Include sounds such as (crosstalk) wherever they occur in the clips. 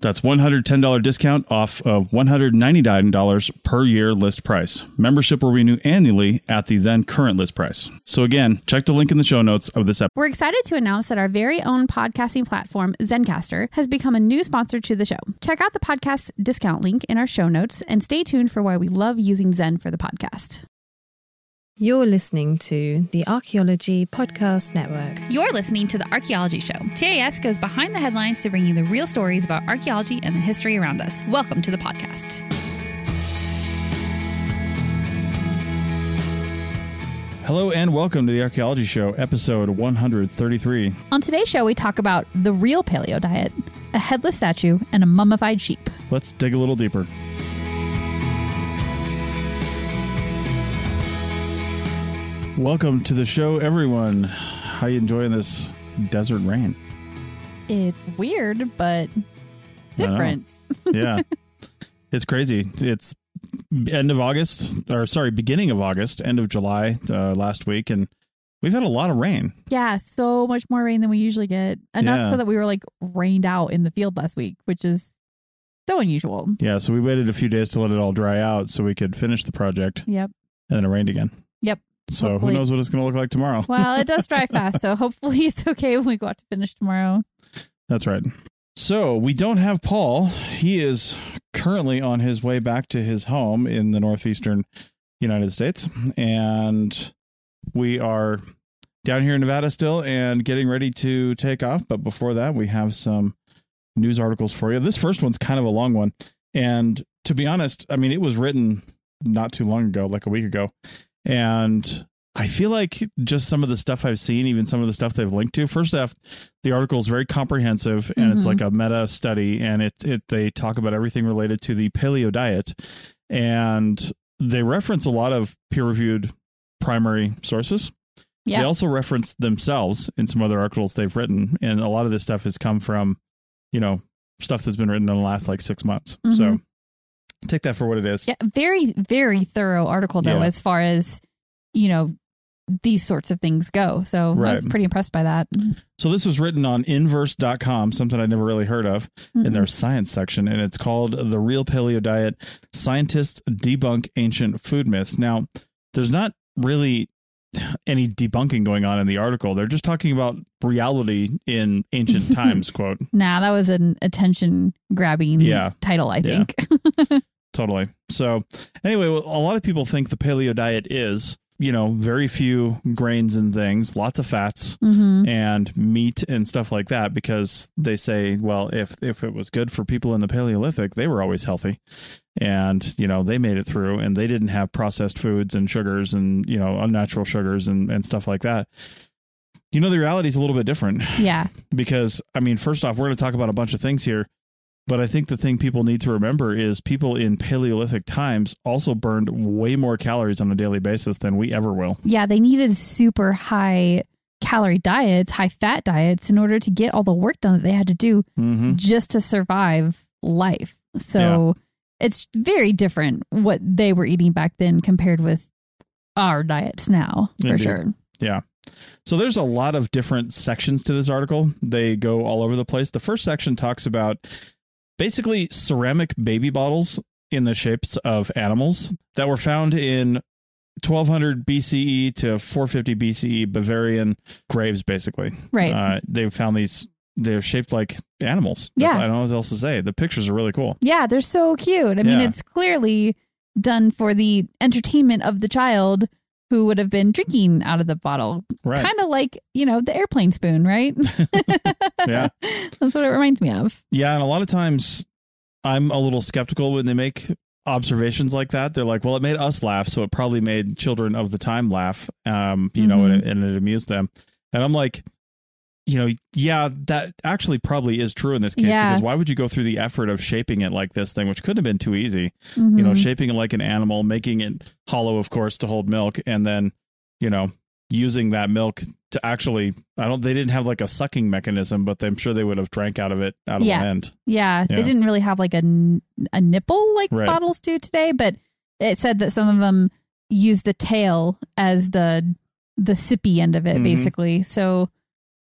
That's $110 discount off of $199 per year list price. Membership will renew annually at the then current list price. So again, check the link in the show notes of this episode. We're excited to announce that our very own podcasting platform, Zencastr, has become a new sponsor to the show. Check out the podcast discount link in our show notes and stay tuned for why we love using Zen for the podcast. You're listening to the Archaeology Podcast Network. You're listening to The Archaeology Show. TAS goes behind the headlines to bring you the real stories about archaeology and the history around us. Welcome to the podcast. Hello and welcome to the Archaeology Show, episode 133. On today's show, we talk about the real paleo diet, a headless statue, and a mummified sheep. Let's dig a little deeper. Welcome to the show, everyone. How you enjoying this desert rain? It's weird, but different. Yeah, (laughs) it's crazy. It's end of August, or sorry, beginning of August, end of July uh, last week, and we've had a lot of rain. Yeah, so much more rain than we usually get. Enough Yeah. so that we were like rained out in the field last week, which is so unusual. Yeah, so we waited a few days to let it all dry out so we could finish the project, Yep. and then it rained again. Yep. So Hopefully- who knows what it's going to look like tomorrow? Well, it does dry (laughs) fast, so hopefully it's okay when we go out to finish tomorrow. That's right. So we don't have Paul. He is currently on his way back to his home in the northeastern United States, and we are down here in Nevada still and getting ready to take off. But before that, we have some news articles for you. This first one's kind of a long one, and to be honest, I mean it was written not too long ago, like a week ago, and I feel like just some of the stuff I've seen, even some of the stuff they've linked to. First off, the article is very comprehensive and it's Mhm. like a meta study, and it it they talk about everything related to the paleo diet, and they reference a lot of peer reviewed primary sources. Yeah. They also reference themselves in some other articles they've written, and a lot of this stuff has come from, you know, stuff that's been written in the last like six months. So Mhm. Take that for what it is. Yeah, very, very thorough article though, Yeah. as far as you know these sorts of things go. So I was pretty impressed by that. So this was written on inverse.com, something I'd never really heard of. in Mhm. their science section, and it's called The Real Paleo Diet Scientists Debunk Ancient Food Myths. Now, there's not really (sighs) any debunking going on in the article. They're just talking about reality in ancient (laughs) times, quote. Nah, that was an attention grabbing Yeah. title, I Yeah. (laughs) Totally. So, anyway, a lot of people think the paleo diet is, you know, very few grains and things, lots of fats, hmm and meat and stuff like that because they say well if if it was good for people in the paleolithic they were always healthy. And you know they made it through and they didn't have processed foods and sugars and you know unnatural sugars and and stuff like that. You know the reality is a little bit different. Yeah. (laughs) because i mean first off we're going to talk about a bunch of things here but i think the thing people need to remember is people in paleolithic times also burned way more calories on a daily basis than we ever will Yeah, they needed super high calorie diets, high fat diets in order to get all the work done that they had to do mm-hmm. just to survive life. So it's very different what they were eating back then compared with our diets now, for Indeed. sure. Yeah. So there's a lot of different sections to this article. They go all over the place. The first section talks about basically ceramic baby bottles in the shapes of animals that were found in 1200 BCE to 450 BCE Bavarian graves, basically. Right. Uh, they found these, they're shaped like animals. That's- Yeah. I don't know what else to say. The pictures are really cool. Yeah, they're so cute. I mean, it's clearly done for the entertainment of the child who would have been drinking out of the bottle. Right. Kind of like, you know, the airplane spoon, right? (laughs) Yeah. That's what it reminds me of. Yeah, and a lot of times I'm a little skeptical when they make observations like that. They're like, "Well, it made us laugh, so it probably made children of the time laugh." Um, you know, and, and it amused them. And I'm like, you know, yeah, that actually probably is true in this case Yeah. because why would you go through the effort of shaping it like this thing, which couldn't have been too easy? Mhm. You know, shaping it like an animal, making it hollow, of course, to hold milk, and then, you know, using that milk to actually I don't they didn't have like a sucking mechanism, but I'm sure they would have drank out of it out of Yeah. end. Yeah, Yeah. they didn't really have like a, a nipple like Right. bottles do today, but it said that some of them used the tail as the the sippy end of it, Mhm. basically. So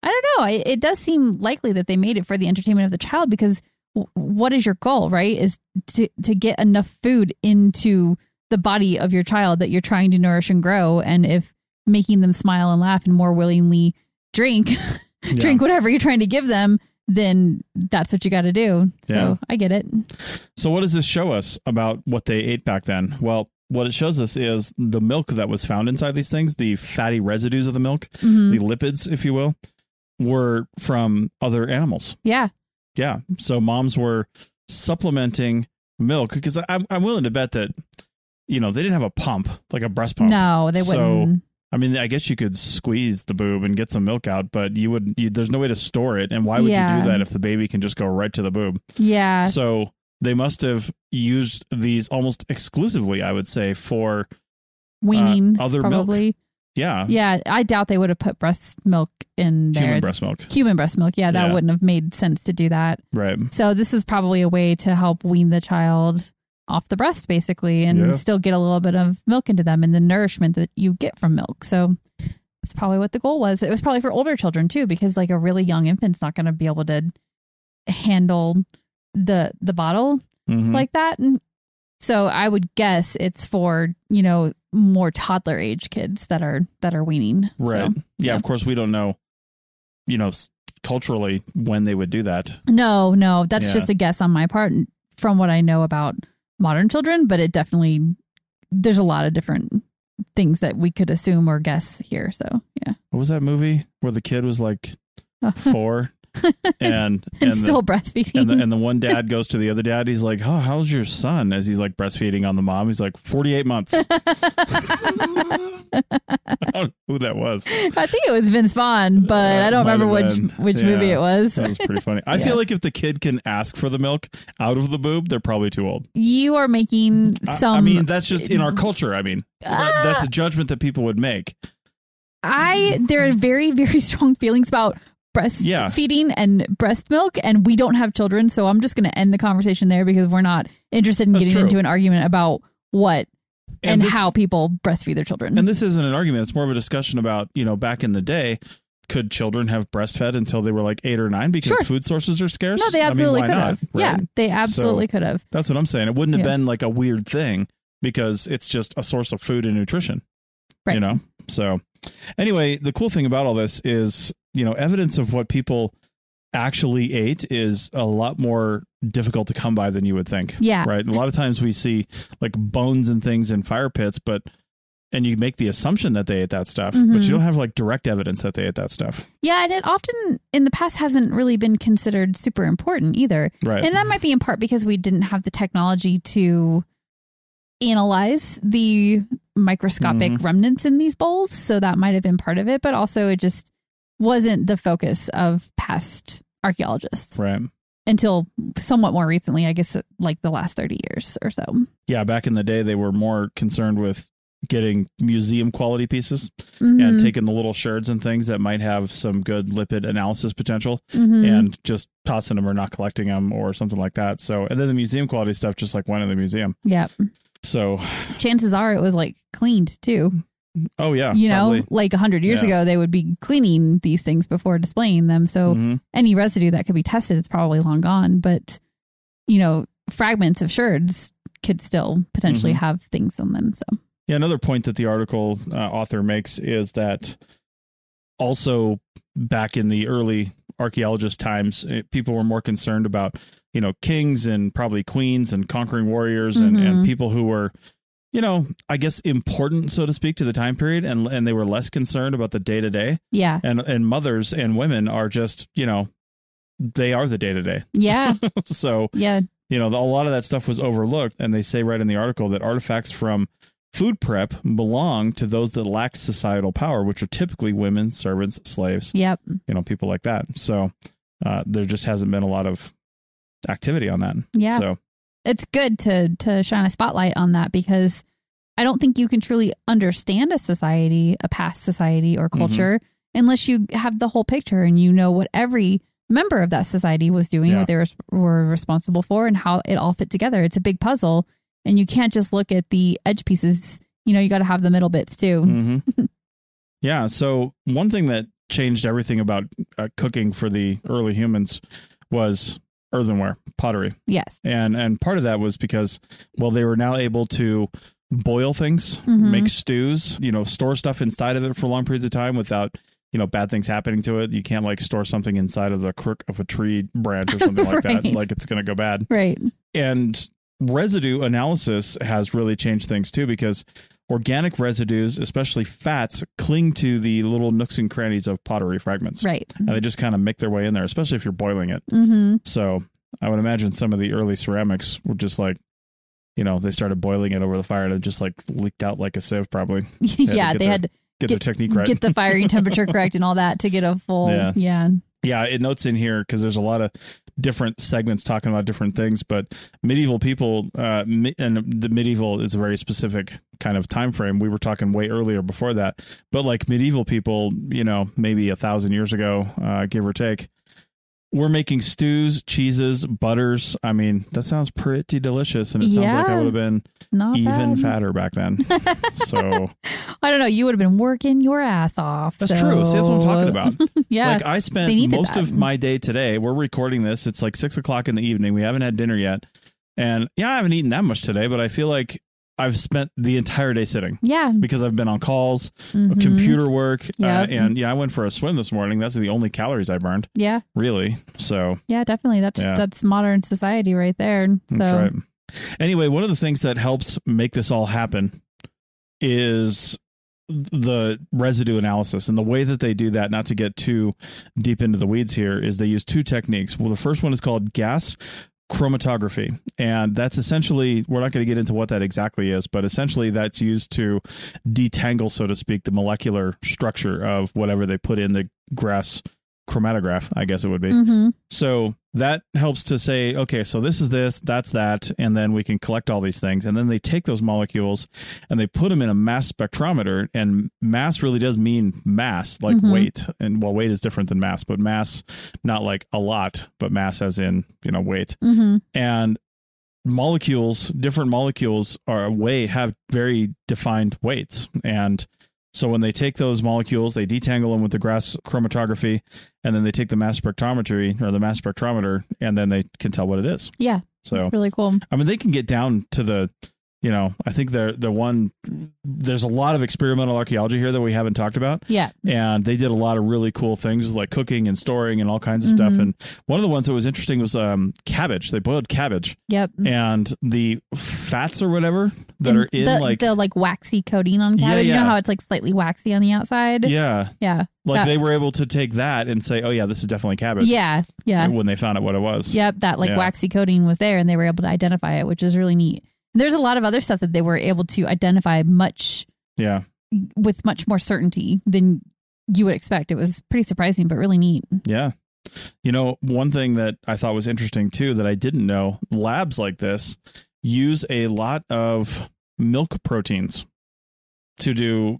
I don't know. It, it does seem likely that they made it for the entertainment of the child because w- what is your goal, right? Is to to get enough food into the body of your child that you're trying to nourish and grow, and if making them smile and laugh and more willingly drink (laughs) Yeah. drink whatever you're trying to give them, then that's what you got to do. So Yeah. I get it. So what does this show us about what they ate back then? Well, what it shows us is the milk that was found inside these things, the fatty residues of the milk, Mhm. the lipids, if you will, were from other animals. Yeah. Yeah. So moms were supplementing milk because I'm, I'm willing to bet that, you know, they didn't have a pump, like a breast pump. No, they So- wouldn't. I mean, I guess you could squeeze the boob and get some milk out, but you would, you, there's no way to store it. And why would you do that if the baby can just go right to the boob? yeah. So they must have used these almost exclusively, I would say, for Weaning, uh, other milk. Yeah, Yeah. I doubt they would have put breast milk in there. human breast milk. Human breast milk. Yeah. That Yeah. wouldn't have made sense to do that. Right. So this is probably a way to help wean the child off the breast, basically, and Yeah. still get a little bit of milk into them and the nourishment that you get from milk. So that's probably what the goal was. It was probably for older children too, because like a really young infant's not going to be able to handle the the bottle Mhm. like that. And so I would guess it's for you know more toddler age kids that are that are weaning. right. So, yeah, yeah. Of course, we don't know, you know, culturally when they would do that. no, no, that's Yeah. just a guess on my part from what I know about modern children. But it definitely there's a lot of different things that we could assume or guess here. So yeah, What was that movie where the kid was like (laughs) four (laughs) and and, and still the, breastfeeding. and the, and the one dad goes to the other dad. He's like, "Oh, how's your son?" As he's like breastfeeding on the mom. He's like, "48 months." (laughs) I don't know who that was. I think it was Vince Vaughn, but Uh, I don't remember which been. which Yeah. movie it was. That was pretty funny. I Yeah. feel like if the kid can ask for the milk out of the boob, they're probably too old. You are making some. I mean, that's just in our culture. I mean, that- that's a judgment that people would make. I there are very very (laughs) strong feelings about Yeah. breastfeeding and breast milk, and we don't have children, so I'm just going to end the conversation there because we're not interested in That's getting true. into an argument about what and, this- how people breastfeed their children. And this isn't an argument. It's more of a discussion about, you know, back in the day, could children have breastfed until they were like eight or nine because Sure. food sources are scarce? no, they I mean, absolutely could have. right? Yeah, they absolutely could have. That's what I'm saying. It wouldn't have Yeah. been like a weird thing because it's just a source of food and nutrition. Right. You know? So anyway, the cool thing about all this is, you know, evidence of what people actually ate is a lot more difficult to come by than you would think. Yeah. Right. A lot of times we see like bones and things in fire pits, but and you make the assumption that they ate that stuff, but Mhm. you don't have like direct evidence that they ate that stuff. Yeah, and it often in the past hasn't really been considered super important either. Right. And that might be in part because we didn't have the technology to analyze the microscopic Mhm. remnants in these bowls. So that might have been part of it, but also it just wasn't the focus of past archaeologists right. until somewhat more recently, I guess like the last 30 years or so. Yeah, back in the day they were more concerned with getting museum quality pieces Mhm. and taking the little sherds and things that might have some good lipid analysis potential Mhm. and just tossing them or not collecting them or something like that. So, and then the museum quality stuff just like went in the museum. Yep. So, (sighs) Chances are it was like cleaned too. Oh yeah, you know, probably. like a hundred years Yeah. ago, they would be cleaning these things before displaying them. So Mhm. any residue that could be tested is probably long gone. But you know, fragments of sherds could still potentially Mhm. have things on them. So Yeah, another point that the article uh, author makes is that also back in the early archaeologist times, eh, people were more concerned about you know kings and probably queens and conquering warriors and, and people who were you know I guess important so to speak to the time period and and they were less concerned about the day to day yeah, and and mothers and women are just you know they are the day to day yeah, (laughs) so yeah, you know, a lot of that stuff was overlooked. And they say right in the article that artifacts from food prep belong to those that lack societal power, which are typically women, servants, slaves, yep, you know, people like that. So uh, there just hasn't been a lot of activity on that. yeah. So, it's good to to shine a spotlight on that because I don't think you can truly understand a society, a past society or Mm-hmm. culture, unless you have the whole picture and you know what every member of that society was doing, Yeah. what they were, were responsible for, and how it all fit together. It's a big puzzle, and you can't just look at the edge pieces. You know, you got to have the middle bits too. mhm. (laughs) yeah. So one thing that changed everything about uh, cooking for the early humans was earthenware, pottery. Yes. and and part of that was because well they were now able to boil things Mhm. make stews you know store stuff inside of it for long periods of time without you know bad things happening to it you can't like store something inside of the crook of a tree branch or something like (laughs) that like it's going to go bad Right. and residue analysis has really changed things too because organic residues especially fats cling to the little nooks and crannies of pottery fragments Right. and they just kind of make their way in there especially if you're boiling it Mm-hmm. so I would imagine some of the early ceramics were just like, you know, they started boiling it over the fire and it just like leaked out like a sieve, probably. (laughs) yeah, get they the had to Get, the technique right. get the firing temperature correct and all that to get a (laughs) full. Yeah. yeah. Yeah, it notes in here because there's a lot of different segments talking about different things, but medieval people, uh, and the medieval is a very specific kind of time frame. We were talking way earlier before that, but like medieval people, you know, maybe a thousand years ago, uh, give or take. We're making stews, cheeses, butters. I mean, that sounds pretty delicious, and it sounds like I would have been even bad. fatter back then. (laughs) so I don't know. You would have been working your ass off. that's so- true. See, that's what I'm talking about. (laughs) yeah. Like I spent most that. of my day today. We're recording this. It's like six o'clock in the evening. We haven't had dinner yet, and yeah, I haven't eaten that much today. But I feel like I've spent the entire day sitting yeah. because I've been on calls, Mhm. computer work, uh, and yeah, I went for a swim this morning. That's the only calories I burned, Yeah. really. So Yeah. Definitely. That's Yeah. that's modern society right there. So That's right. Anyway, one of the things that helps make this all happen is the residue analysis and the way that they do that not to get too deep into the weeds here is they use two techniques well the first one is called gas chromatography and that's essentially we're not going to get into what that exactly is but essentially that's used to detangle so to speak the molecular structure of whatever they put in the gas chromatograph i guess it would be Mhm. so that helps to say, okay, so this is this, that's that, and then we can collect all these things. And then they take those molecules and they put them in a mass spectrometer. And mass really does mean mass, like Mhm. weight. And well, weight is different than mass, but mass, not like a lot, but mass as in, you know, weight. Mhm. And molecules, different molecules are way have very defined weights. And so when they take those molecules, they detangle them with the gas chromatography, and then they take the mass spectrometry or the mass spectrometer, and then they can tell what it is. Yeah. So It's really cool. I mean, they can get down to the, you know, I think the the one. There's a lot of experimental archaeology here that we haven't talked about, Yeah. and they did a lot of really cool things like cooking and storing and all kinds of stuff. Mhm. And one of the ones that was interesting was um, cabbage. They boiled cabbage, Yep. and the fats or whatever that And are in the, like the like waxy coating on Yeah, cabbage. You know how it's like slightly waxy on the outside? yeah, Yeah. like That- they were able to take that and say, oh yeah, this is definitely cabbage. Yeah. Yeah. when they found out what it was. Yep, that like Yeah. waxy coating was there, and they were able to identify it, which is really neat. There's a lot of other stuff that they were able to identify much yeah, with much more certainty than you would expect. It was pretty surprising, but really neat. yeah. You know, one thing that I thought was interesting too that I didn't know: labs like this use a lot of milk proteins. to do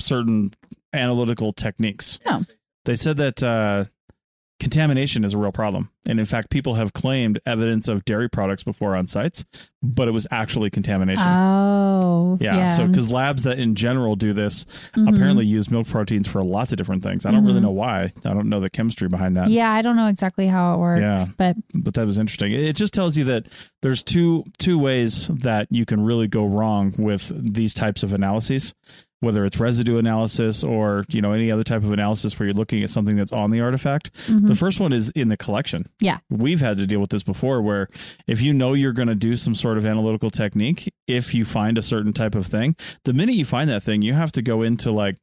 certain analytical techniques. Yeah. They said that uh, contamination is a real problem. And in fact, people have claimed evidence of dairy products before on sites, but it was actually contamination. Oh, yeah, yeah. So, because labs that in general do this Mhm. apparently use milk proteins for lots of different things. I don't really Mhm. know why. I don't know the chemistry behind that. yeah, I don't know exactly how it works, Yeah. but but that was interesting. It just tells you that there's two two ways that you can really go wrong with these types of analyses, whether it's residue analysis or you know any other type of analysis where you're looking at something that's on the artifact. mhm. The first one is in the collection. Yeah. We've had to deal with this before where if you know you're going to do some sort of analytical technique, if you find a certain type of thing, the minute you find that thing, you have to go into like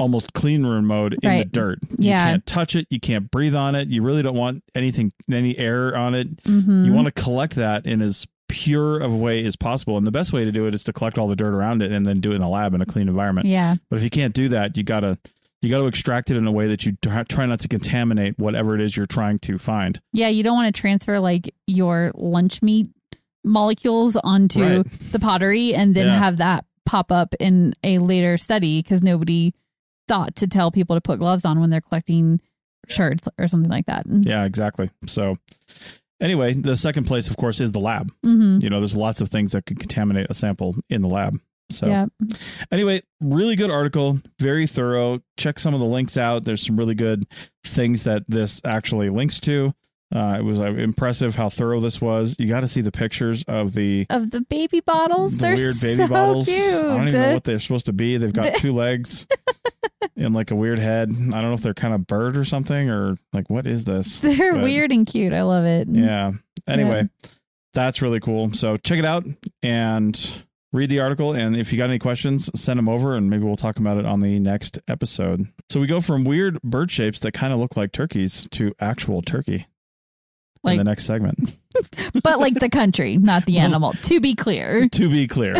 almost clean room mode in the dirt. Yeah. You can't touch it, you can't breathe on it. You really don't want anything any air on it. Mhm. You want to collect that in as pure of a way as possible. And the best way to do it is to collect all the dirt around it and then do it in the lab in a clean environment. yeah, But if you can't do that, you gotta you got to extract it in a way that you try try not to contaminate whatever it is you're trying to find. yeah. You don't want to transfer like your lunch meat molecules onto Right. the pottery and then Yeah. have that pop up in a later study because nobody thought to tell people to put gloves on when they're collecting sherds or something like that. Yeah, exactly. So anyway, the second place, of course, is the lab. hmm You know, there's lots of things that could contaminate a sample in the lab. So Yeah. anyway, really good article, very thorough. Check some of the links out. There's some really good things that this actually links to. Uh, it was uh, impressive how thorough this was. You got to see the pictures of the, Of the baby bottles, the they're weird baby so bottles. cute. I don't even know what they're supposed to be. They've got two legs (laughs) and like a weird head. I don't know if they're kind of bird or something or like what is this? (laughs) They're But- weird and cute. I love it. Yeah. Anyway, that's really cool. So check it out and read the article. And if you got any questions, send them over and maybe we'll talk about it on the next episode. So we go from weird bird shapes that kind of look like turkeys to actual turkey in the next segment. But like the country, not the animal. To be clear. to be clear,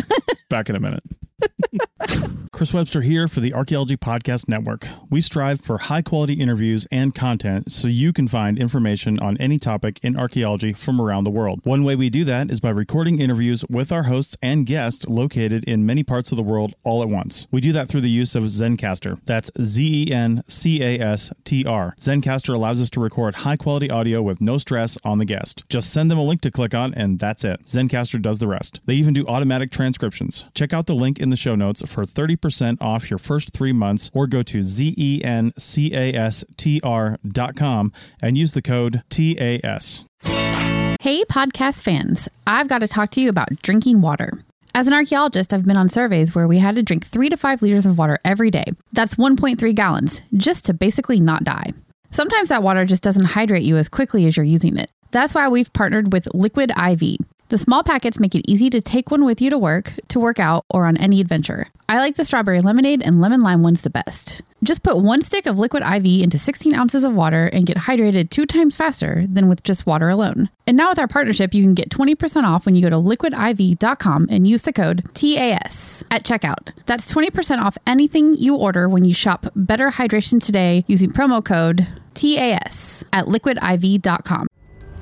back in a minute. (laughs) Chris Webster here for the Archaeology Podcast Network. We strive for high quality interviews and content so you can find information on any topic in archaeology from around the world. One way we do that is by recording interviews with our hosts and guests located in many parts of the world all at once. We do that through the use of Zencastr. That's Z E N C A S T R. Zencastr allows us to record high quality audio with no stress on the guest. Just send them a link to click on, and that's it. Zencastr does the rest. They even do automatic transcriptions. Check out the link in the show notes for 30% off your first three months, or go to zencastr.com and use the code TAS. Hey, podcast fans. I've got to talk to you about drinking water. As an archaeologist, I've been on surveys where we had to drink three to five liters of water every day. That's 1.3 gallons, just to basically not die. Sometimes that water just doesn't hydrate you as quickly as you're using it. That's why we've partnered with Liquid IV. The small packets make it easy to take one with you to work, to work out, or on any adventure. I like the strawberry lemonade and lemon lime ones the best. Just put one stick of liquid IV into 16 ounces of water and get hydrated two times faster than with just water alone. And now with our partnership, you can get 20% off when you go to liquidiv.com and use the code TAS at checkout. That's 20% off anything you order when you shop Better Hydration Today using promo code TAS at liquidiv.com.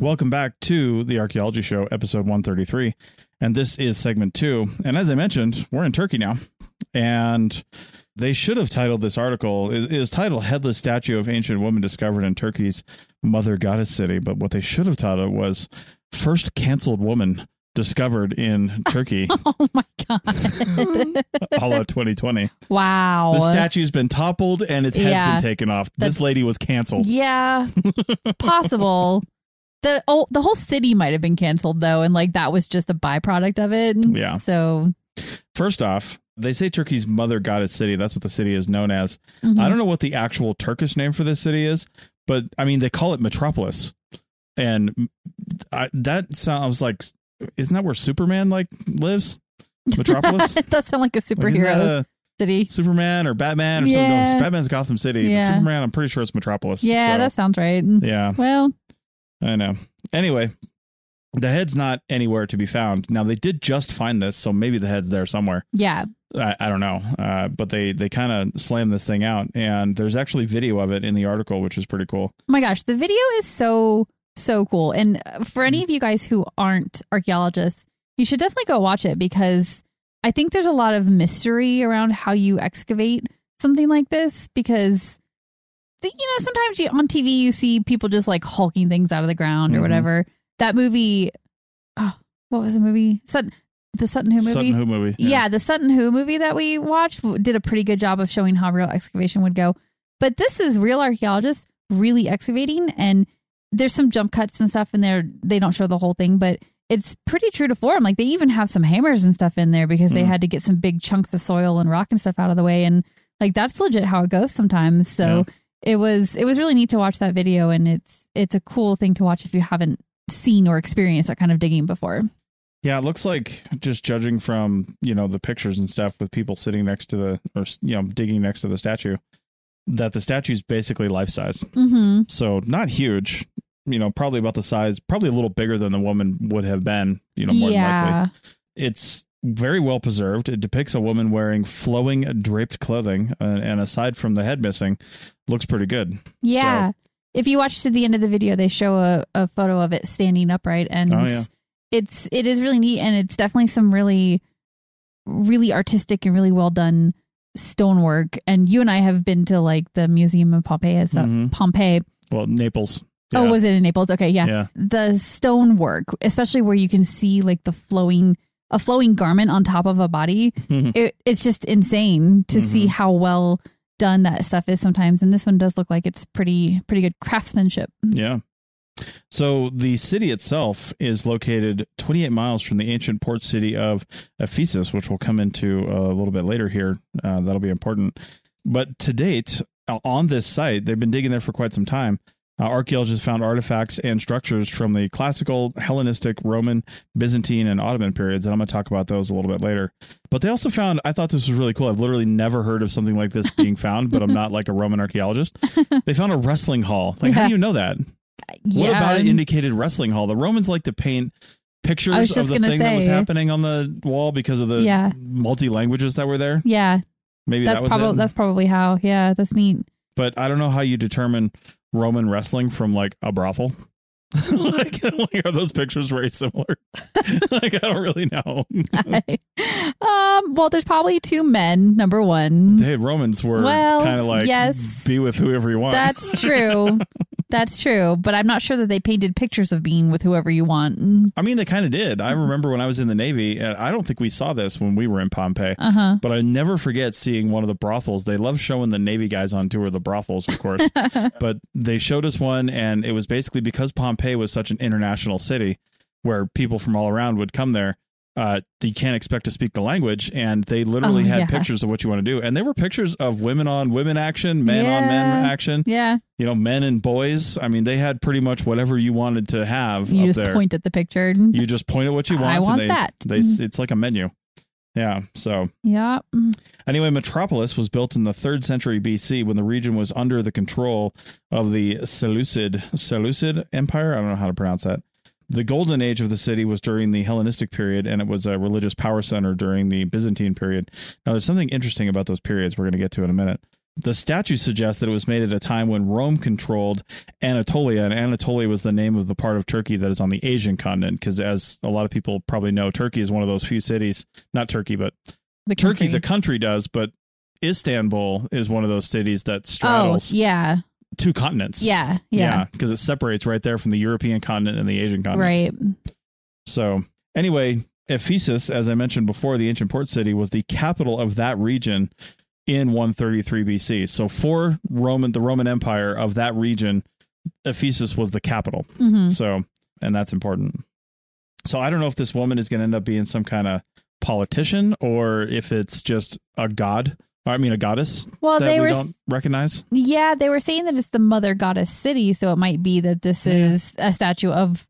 Welcome back to the Archaeology Show, episode 133. And this is segment two. And as I mentioned, we're in Turkey now. And they should have titled this article is, is titled Headless Statue of Ancient Woman Discovered in Turkey's Mother Goddess City. But what they should have titled was First Cancelled Woman Discovered in Turkey, (laughs) Oh my God. a la 2020. wow. The statue's been toppled and its head's Yeah. been taken off. This lady was canceled. Yeah, possible. (laughs) The oh, the whole city might have been canceled though, and like that was just a byproduct of it. Yeah. So First off, they say Turkey's mother goddess city. That's what the city is known as. mhm. I don't know what the actual Turkish name for this city is, but I mean they call it Metropolis, and I, that sounds like isn't that where Superman like lives? Metropolis. (laughs) it does sound like a Like, superhero. a- City. Superman or Batman or something. Yeah. No, Batman's Gotham City. Yeah. Superman, I'm pretty sure it's Metropolis. Yeah, So, that sounds right. yeah, Well, I know. Anyway, the head's not anywhere to be found. Now they did just find this, so maybe the head's there somewhere. yeah. I, I don't know, uh, but they they kind of slammed this thing out, and there's actually video of it in the article, which is pretty cool. Oh my gosh, the video is so so cool. And for any of you guys who aren't archaeologists, you should definitely go watch it because I think there's a lot of mystery around how you excavate something like this because you know sometimes you on TV you see people just like hulking things out of the ground or Mhm. whatever. That movie oh, what was the movie? Sutton the Sutton Hoo movie? Sutton Hoo movie? Yeah. the Sutton Hoo movie that we watched did a pretty good job of showing how real excavation would go. But this is real archaeologists really excavating, and there's some jump cuts and stuff in there. They don't show the whole thing, but it's pretty true to form. Like they even have some hammers and stuff in there because they Mm. had to get some big chunks of soil and rock and stuff out of the way. And like that's legit how it goes sometimes. So it was it was really neat to watch that video, and it's it's a cool thing to watch if you haven't seen or experienced that kind of digging before. Yeah, it looks like just judging from you know the pictures and stuff with people sitting next to the or you know digging next to the statue, that the statue is basically life size. Mm-hmm. So not huge, you know, probably about the size, probably a little bigger than the woman would have been. You know, more than likely. yeah. It's very well preserved. It depicts a woman wearing flowing draped clothing, uh, and aside from the head missing, looks pretty good. Yeah. If you watch to the end of the video, they show a, a photo of it standing upright and Oh, yeah. it's it is really neat and it's definitely some really really artistic and really well done stonework. And you and I have been to like the Museum of Pompeii. It's Mhm. Pompeii. Well, Naples. Oh, was it in Naples? Okay, yeah. Yeah. The stonework, especially where you can see like the flowing a flowing garment on top of a body. Mhm. it, it's just insane to see Mhm. how well done that stuff is sometimes. And this one does look like it's pretty pretty good craftsmanship. Yeah. So the city itself is located 28 miles from the ancient port city of Ephesus, which we'll come into a little bit later here. Uh, that'll be important. But to date, on this site, they've been digging there for quite some time. Uh, archaeologists found artifacts and structures from the classical, Hellenistic, Roman, Byzantine, and Ottoman periods, and I'm going to talk about those a little bit later. But they also found, I thought this was really cool. I've literally never heard of something like this being found, but I'm not like a Roman archaeologist. (laughs) They found a wrestling hall. Like, how do you know that? yeah. What about it indicated wrestling hall? The Romans like to paint pictures of the thing that was happening on the wall because of the Yeah. multi languages that were there. Yeah, Maybe that's that was probably it. that's probably how. Yeah, that's neat. but I don't know how you determine Roman wrestling from like a brothel. (laughs) like, (laughs) like, are those pictures very similar? (laughs) like, I don't really know. um, well, there's probably two men. Number one, hey, Romans were Well, kind of like, yes. be with whoever you want. that's true. That's true. But I'm not sure that they painted pictures of being with whoever you want. Mm, I mean, they kind of did. I remember when I was in the Navy, I don't think we saw this when we were in Pompeii. Uh huh. But I never forget seeing one of the brothels. They love showing the Navy guys on tour the brothels, of course. (laughs) but they showed us one, and it was basically because Pompeii was such an international city where people from all around would come there. Uh, you can't expect to speak the language, and they literally Oh, had yeah. pictures of what you want to do, and they were pictures of women on women action, men on men action, Yeah, you know, men and boys. I mean, they had pretty much whatever you wanted to have you just there point at the picture. you just point at what you want. I and want they, that. They, it's like a menu. Yeah. So yeah. anyway, Metropolis was built in the third century BC when the region was under the control of the Seleucid Seleucid Empire. I don't know how to pronounce that. The golden age of the city was during the Hellenistic period, and it was a religious power center during the Byzantine period. Now, there's something interesting about those periods we're going to get to in a minute. The statue suggests that it was made at a time when Rome controlled Anatolia, and Anatolia was the name of the part of Turkey that is on the Asian continent. Because, as a lot of people probably know, Turkey is one of those few cities, not Turkey, but The Turkey, the country does, but Istanbul is one of those cities that oh straddles yeah, two continents. yeah, yeah, because it separates right there from the European continent and the Asian continent. right. So, anyway, Ephesus, as I mentioned before, the ancient port city, was the capital of that region in 133 BC. So, for Roman, the Roman Empire of that region, Ephesus was the capital. hmm So, and that's important. So, I don't know if this woman is going to end up being some kind of politician or if it's just a god. I mean, a goddess Well, that they we were don't recognize. Yeah, they were saying that it's the mother goddess city, so it might be that this Yeah. is a statue of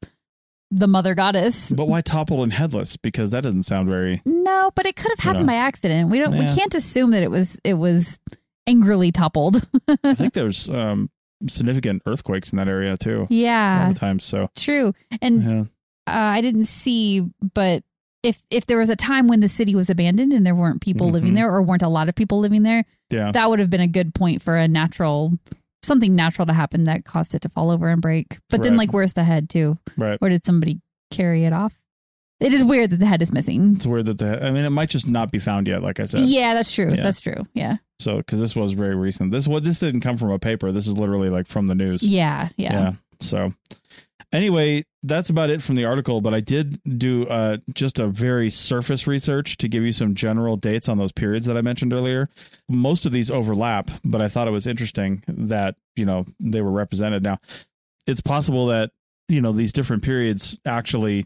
the mother goddess. But why toppled and headless? Because that doesn't sound very. No, but it could have happened know. by accident. We don't. Yeah. We can't assume that it was. It was angrily toppled. I think (laughs) there's um, significant earthquakes in that area too. All yeah, the time. So true. And yeah, uh, I didn't see, but if if there was a time when the city was abandoned and there weren't people living Mhm. there, or weren't a lot of people living there, yeah. that would have been a good point for a natural something natural to happen that caused it to fall over and break. But then, like, where's the head too? Right. Or did somebody carry it off? It is weird that the head is missing. It's weird that the. I mean, it might just not be found yet. Like I said. Yeah, that's true. Yeah. That's true. Yeah. So because this was very recent. This what this didn't come from a paper. This is literally like from the news. Yeah, Yeah. Yeah. So anyway, that's about it from the article. But I did do uh, just a very surface research to give you some general dates on those periods that I mentioned earlier. Most of these overlap, but I thought it was interesting that you know they were represented. Now, it's possible that you know these different periods actually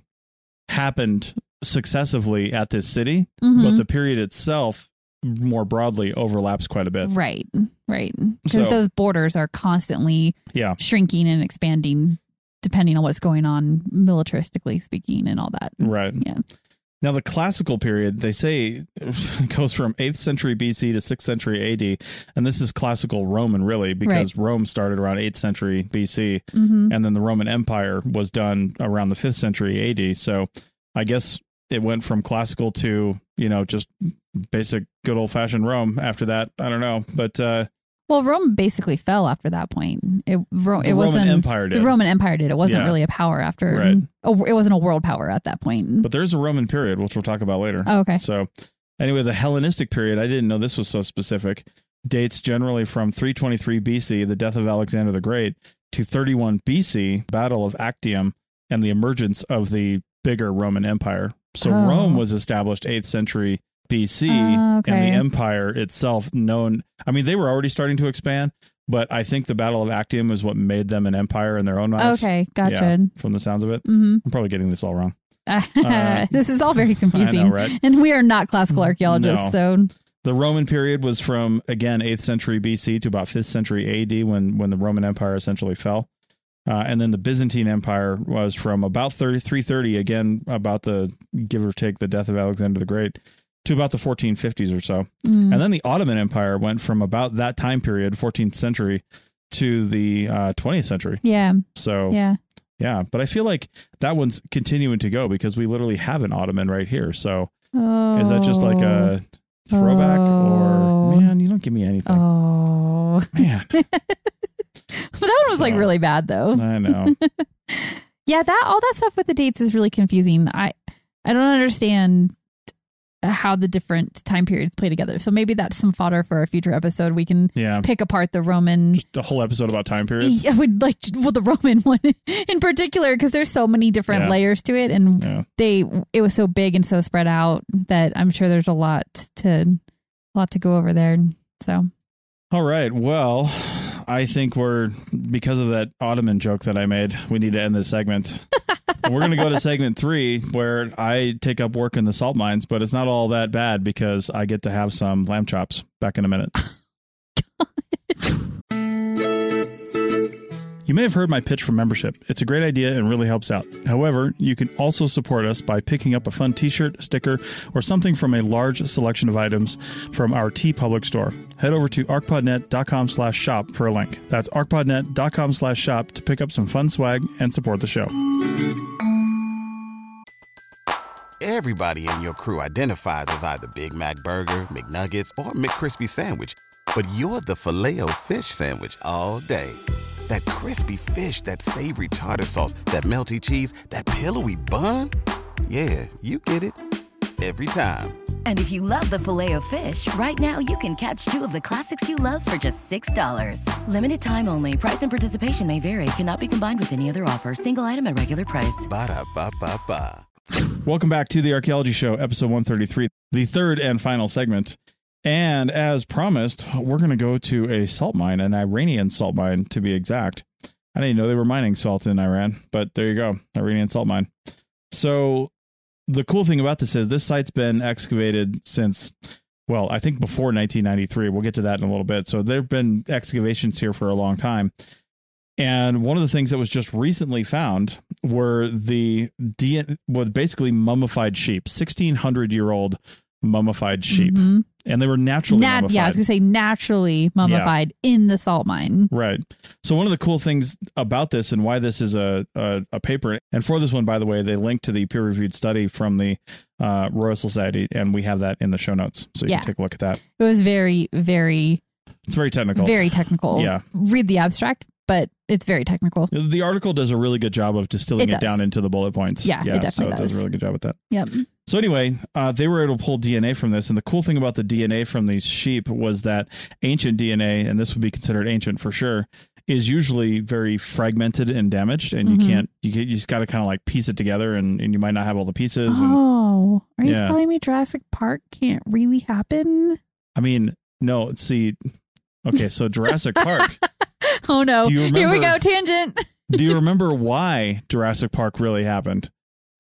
happened successively at this city, but Mhm. the period itself more broadly overlaps quite a bit. Right. Right. Because So- those borders are constantly Yeah. shrinking and expanding depending on what's going on militaristically speaking and all that. Right. Yeah. Now, the classical period, they say, (laughs) goes from 8th century BC to 6th century AD. And this is classical Roman, really, because Rome started around 8th century BC. hmm And then the Roman Empire was done around the 5th century AD. So I guess it went from classical to, you know, just basic good old fashioned Rome after that. I don't know. But uh, Well, Rome basically fell after that point. It Ro- the it Roman wasn't Empire did. the Roman Empire did. It wasn't Yeah. really a power after. Right. Oh, it wasn't a world power at that point. but there's a Roman period, which we'll talk about later. Oh, okay. So, anyway, the Hellenistic period, I didn't know this was so specific, dates generally from 323 BC, the death of Alexander the Great, to 31 BC, Battle of Actium, and the emergence of the bigger Roman Empire. So, Oh. Rome was established 8th century BC, Oh, and the empire itself, known, I mean, they were already starting to expand, but I think the Battle of Actium is what made them an empire in their own eyes. Okay, gotcha. Yeah, from the sounds of it. hmm I'm probably getting this all wrong. Uh, (laughs) this is all very (laughs) confusing. Know, right? And we are not classical archaeologists, so The Roman period was from again 8th century BC to about 5th century AD when when the Roman Empire essentially fell. Uh, and then the Byzantine Empire was from about 30, 330 again about the give or take the death of Alexander the Great to about the 1450s or so. mm, And then the Ottoman Empire went from about that time period 14th century to the uh, 20th century. yeah, So yeah. yeah, but I feel like that one's continuing to go because we literally have an Ottoman right here. So Oh, is that just like a throwback Oh. or man, you don't give me anything. Oh, Man, (laughs) but that one was like really bad though. I know. (laughs) Yeah, that all that stuff with the dates is really confusing. I I don't understand how the different time periods play together. So maybe that's some fodder for a future episode. We can Yeah. pick apart the Roman. Just a whole episode about time periods. I would like well the Roman (laughs) one in particular because there's so many different Yeah. layers to it, and Yeah. they it was so big and so spread out that I'm sure there's a lot to a lot to go over there. So All right. Well, I think we're because of that Ottoman joke that I made, we need to end this segment. (laughs) We're going to go to segment three, where I take up work in the salt mines, but it's not all that bad because I get to have some lamb chops. Back in a minute. (laughs) You may have heard my pitch for membership. It's a great idea and really helps out. However, you can also support us by picking up a fun t-shirt, sticker, or something from a large selection of items from our TeePublic store. Head over to archpodnet.com slash shop for a link. That's archpodnet.com slash shop to pick up some fun swag and support the show. Everybody in your crew identifies as either Big Mac Burger, McNuggets, or McCrispy Sandwich. But you're the filet fish Sandwich all day. That crispy fish, that savory tartar sauce, that melty cheese, that pillowy bun. Yeah, you get it. Every time. And if you love the filet of fish, right now you can catch two of the classics you love for just $6. Limited time only. Price and participation may vary. Cannot be combined with any other offer. Single item at regular price. Ba-da-ba-ba-ba. Welcome back to the Archaeology Show, episode 133, the third and final segment. And as promised, we're going to go to a salt mine, an Iranian salt mine to be exact. I didn't know they were mining salt in Iran, but there you go, Iranian salt mine. So the cool thing about this is this site's been excavated since, well, I think before 1993. We'll get to that in a little bit. So there have been excavations here for a long time. And one of the things that was just recently found were the DNA, well, basically mummified sheep, 1600 year old mummified sheep. Mhm. And they were naturally Nat- mummified. yeah, I was gonna say naturally mummified in the salt mine. Right. So one of the cool things about this and why this is a, a, a paper, and for this one, by the way, they link to the peer reviewed study from the uh, Royal Society, and we have that in the show notes, so you Yeah. can take a look at that. It was very, very, It's very technical. very technical. Yeah. Read the abstract, but it's very technical. the article does a really good job of distilling It it, down into the bullet points. Yeah, it so definitely it does a really good job with that. Yep. So anyway, uh, they were able to pull DNA from this, and the cool thing about the DNA from these sheep was that ancient DNA, and this would be considered ancient for sure, is usually very fragmented and damaged, and Mhm. you can't you, get, you just got to kind of like piece it together, and, and you might not have all the pieces. And Oh, are you Yeah. telling me Jurassic Park can't really happen? I mean, no, see, okay, so Jurassic Park. (laughs) Oh no! You Here we go, tangent. do you (laughs) remember why Jurassic Park really happened?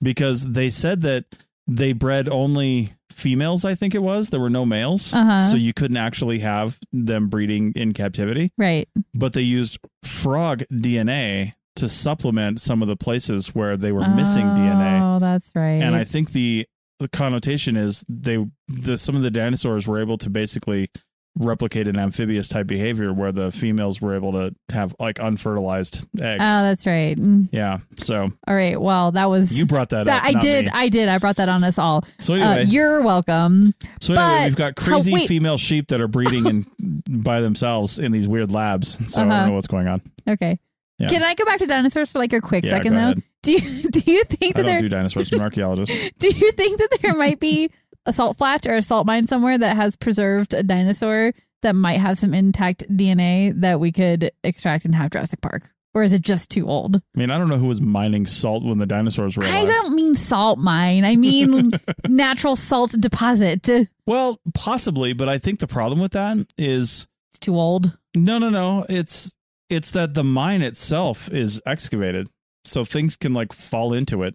Because they said that they bred only females, I think it was. There were no males. Uh-huh. So you couldn't actually have them breeding in captivity. Right. But they used frog DNA to supplement some of the places where they were missing DNA. Oh, that's right. And I think the, the connotation is they the some of the dinosaurs were able to basically replicate an amphibious type behavior where the females were able to have like unfertilized eggs. Oh, that's right. Mm. Yeah. So All right. Well, that was you brought that, that. up. I did. me. I did. I brought that on us all. So Uh, anyway, you're welcome. so anyway, but we've got crazy wait. female sheep that are breeding in (laughs) by themselves in these weird labs. So I Uh-huh. don't know what's going on. Okay. Yeah. Can I go back to dinosaurs for like a quick Yeah, second though? ahead. Do you (laughs) do you think I that don't there do dinosaurs. I'm an archaeologist. (laughs) do you think that there might be a salt flat or a salt mine somewhere that has preserved a dinosaur that might have some intact DNA that we could extract and have Jurassic Park? Or is it just too old? I mean, I don't know who was mining salt when the dinosaurs were I don't mean salt mine. I mean (laughs) natural salt deposit. Well, possibly, but I think the problem with that is it's too old. no, no, no. It's it's that the mine itself is excavated, so things can like fall into it.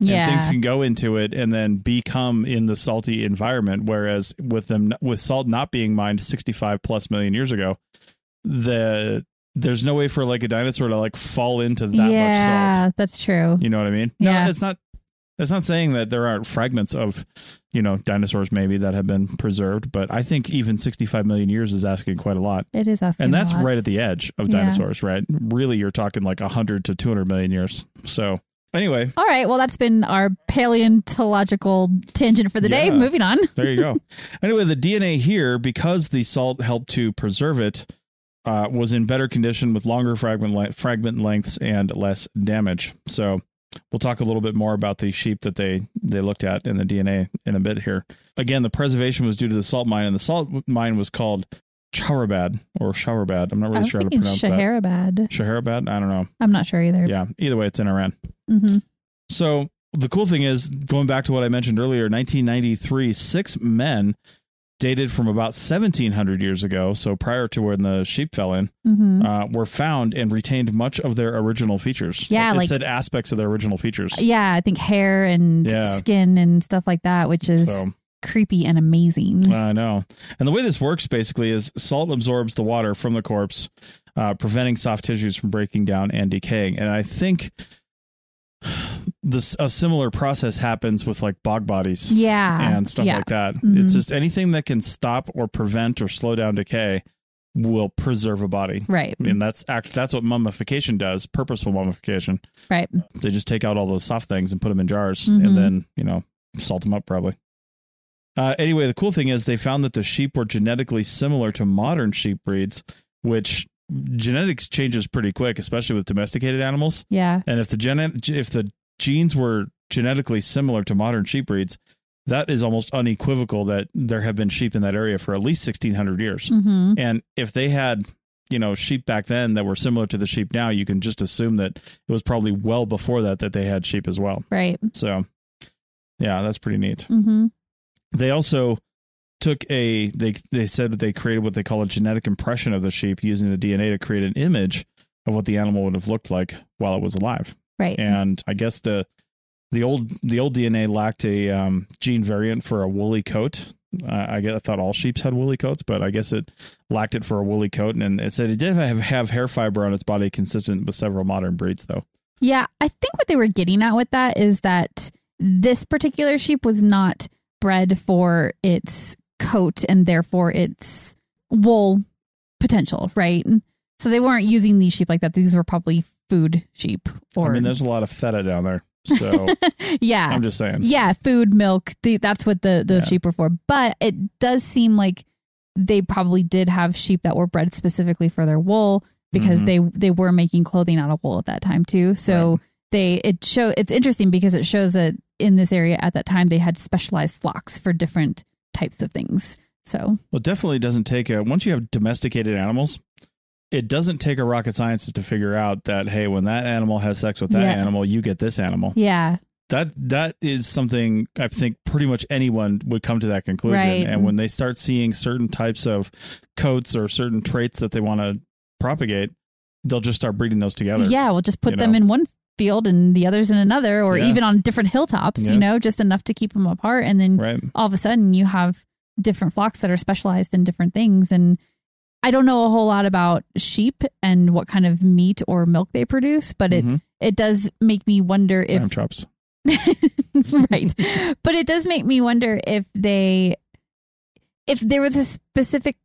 Yeah. and things can go into it and then become in the salty environment. Whereas with them with salt not being mined 65 plus million years ago the there's no way for like a dinosaur to like fall into that yeah, much salt. that's true. you know what i mean? No it's not it's not saying that there aren't fragments of you know dinosaurs maybe that have been preserved but i think even 65 million years is asking quite a lot. It is asking and that's right at the edge of Yeah. dinosaurs right? Really you're talking like 100 to 200 million years. So anyway All right. Well, that's been our paleontological tangent for the day. Moving on. There you go. (laughs) anyway, the DNA here, because the salt helped to preserve it, uh, was in better condition with longer fragment le- fragment lengths and less damage. So we'll talk a little bit more about the sheep that they they looked at in the DNA in a bit here. Again, the preservation was due to the salt mine, and the salt mine was called Chaurabad or Showerbad. I'm not really sure how to pronounce that. Shaharabad. Shaharabad? I don't know. I'm not sure either. Yeah. Either way, it's in Iran. hmm So the cool thing is, going back to what I mentioned earlier, 1993, six men dated from about 1700 years ago, so prior to when the sheep fell in, hmm uh, were found and retained much of their original features. Yeah, it like- said aspects of their original features. Yeah, I think hair and Yeah. skin and stuff like that, which is So creepy and amazing. I know. And the way this works basically is salt absorbs the water from the corpse, uh, preventing soft tissues from breaking down and decaying. And I think this a similar process happens with like bog bodies. yeah. and stuff yeah. like that. Mhm. It's just anything that can stop or prevent or slow down decay will preserve a body. Right. I mean, that's act. That's what mummification does. Purposeful mummification. Right. They just take out all those soft things and put them in jars, Mhm. and then you know salt them up probably. Uh, anyway, the cool thing is they found that the sheep were genetically similar to modern sheep breeds, which genetics changes pretty quick, especially with domesticated animals. Yeah. And if the gen if the genes were genetically similar to modern sheep breeds, that is almost unequivocal that there have been sheep in that area for at least 1600 years. hmm And if they had, you know, sheep back then that were similar to the sheep now, you can just assume that it was probably well before that that they had sheep as well. Right. So, yeah, that's pretty neat. hmm They also took a they they said that they created what they call a genetic impression of the sheep using the DNA to create an image of what the animal would have looked like while it was alive Right. and I guess the the old the old DNA lacked a um, gene variant for a woolly coat, I, I, get, I thought all sheep's had woolly coats, but I guess it lacked it for a woolly coat. And it said it did have, have hair fiber on its body consistent with several modern breeds, though. Yeah, I think what they were getting at with that is that this particular sheep was not bred for its coat and therefore its wool potential, right? So they weren't using these sheep like that. These were probably food sheep. Or I mean, there's a lot of feta down there. So (laughs) yeah, I'm just saying. Yeah, food, milk. The, that's what the the yeah. sheep were for. But it does seem like they probably did have sheep that were bred specifically for their wool because mm-hmm. they they were making clothing out of wool at that time too. So right. They it show it's interesting because it shows that in this area at that time they had specialized flocks for different types of things. So well, definitely doesn't take a once you have domesticated animals, it doesn't take a rocket scientist to figure out that hey, when that animal has sex with that yeah. animal, you get this animal. Yeah. That that is something I think pretty much anyone would come to that conclusion. Right. And when they start seeing certain types of coats or certain traits that they want to propagate, they'll just start breeding those together. Yeah, we'll just put them know? in one field and the others in another, or yeah. even on different hilltops. Yeah. You know, just enough to keep them apart, and then right. all of a sudden you have different flocks that are specialized in different things and I don't know a whole lot about sheep and what kind of meat or milk they produce, but it mm-hmm. it does make me wonder if Lamb chops. (laughs) right. but it does make me wonder if they if there was a specific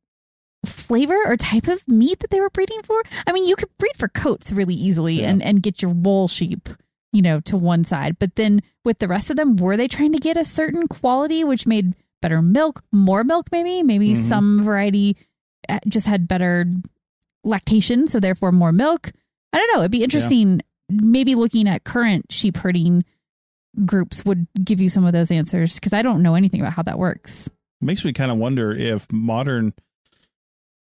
flavor or type of meat that they were breeding for. I mean, you could breed for coats really easily yeah. and and get your wool sheep, you know, to one side. But then with the rest of them, were they trying to get a certain quality which made better milk, more milk maybe, maybe mm-hmm. some variety uh, just had better lactation, so therefore more milk. I don't know. It'd be interesting. Yeah. Maybe looking at current sheep herding groups would give you some of those answers because I don't know anything about how that works. It makes me kind of wonder if modern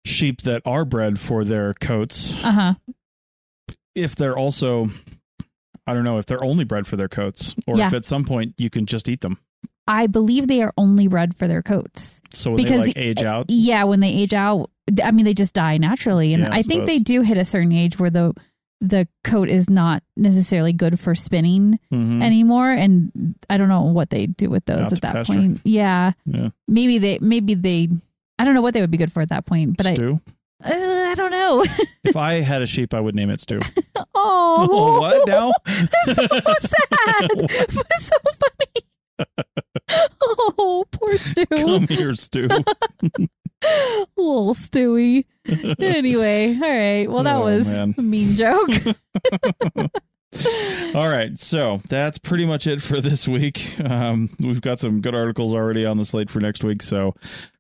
sheep that are bred for their coats, uh-huh. if they're also, I don't know, if they're only bred for their coats, or yeah. if at some point you can just eat them. I believe they are only bred for their coats. So because they like age out? Yeah, when they age out, I mean, they just die naturally. And yeah, I, I think they do hit a certain age where the the coat is not necessarily good for spinning mm-hmm. anymore. And I don't know what they do with those at that pasture. point. Yeah. yeah. Maybe they, maybe they, I don't know what they would be good for at that point. But Stew? I, uh, I don't know. (laughs) if I had a sheep, I would name it Stew. (laughs) oh, oh what now? (laughs) That's so sad. That's so funny. oh, poor Stu. Come here, Stu. Little Stewie. Anyway, all right. Well, that oh, was man. a mean joke. all right. So that's pretty much it for this week. Um, we've got some good articles already on the slate for next week. So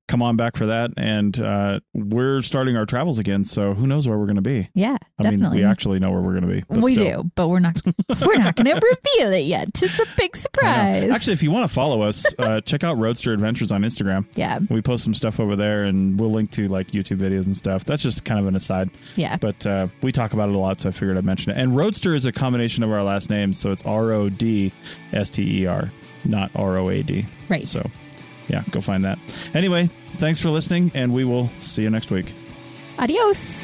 come on back for that. And uh, we're starting our travels again, so who knows where we're going to be? Yeah, I definitely. mean, we actually know where we're going to be. We still. do, but we're not. (laughs) we're not going to reveal it yet. It's a big (laughs) surprise. Actually, if you want to follow us, uh, check out Rodster Adventures on Instagram. Yeah, we post some stuff over there, and we'll link to like YouTube videos and stuff. That's just kind of an aside. Yeah, but uh, we talk about it a lot, so I figured I'd mention it. And Rodster is a combination of our last names, so it's R O D S T E R, not R O A D. Right. So yeah, go find that. Anyway, thanks for listening, and we will see you next week. Adios.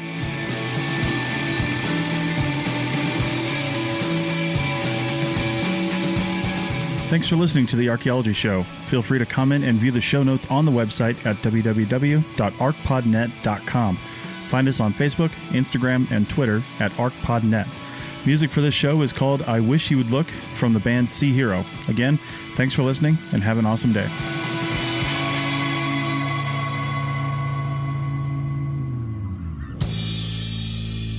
Thanks for listening to the Archaeology Show. Feel free to comment and view the show notes on the website at www.archpodnet.com. Find us on Facebook, Instagram, and Twitter at ArchPodNet. Music for this show is called I Wish You Would Look from the band Sea Hero. Again, thanks for listening and have an awesome day.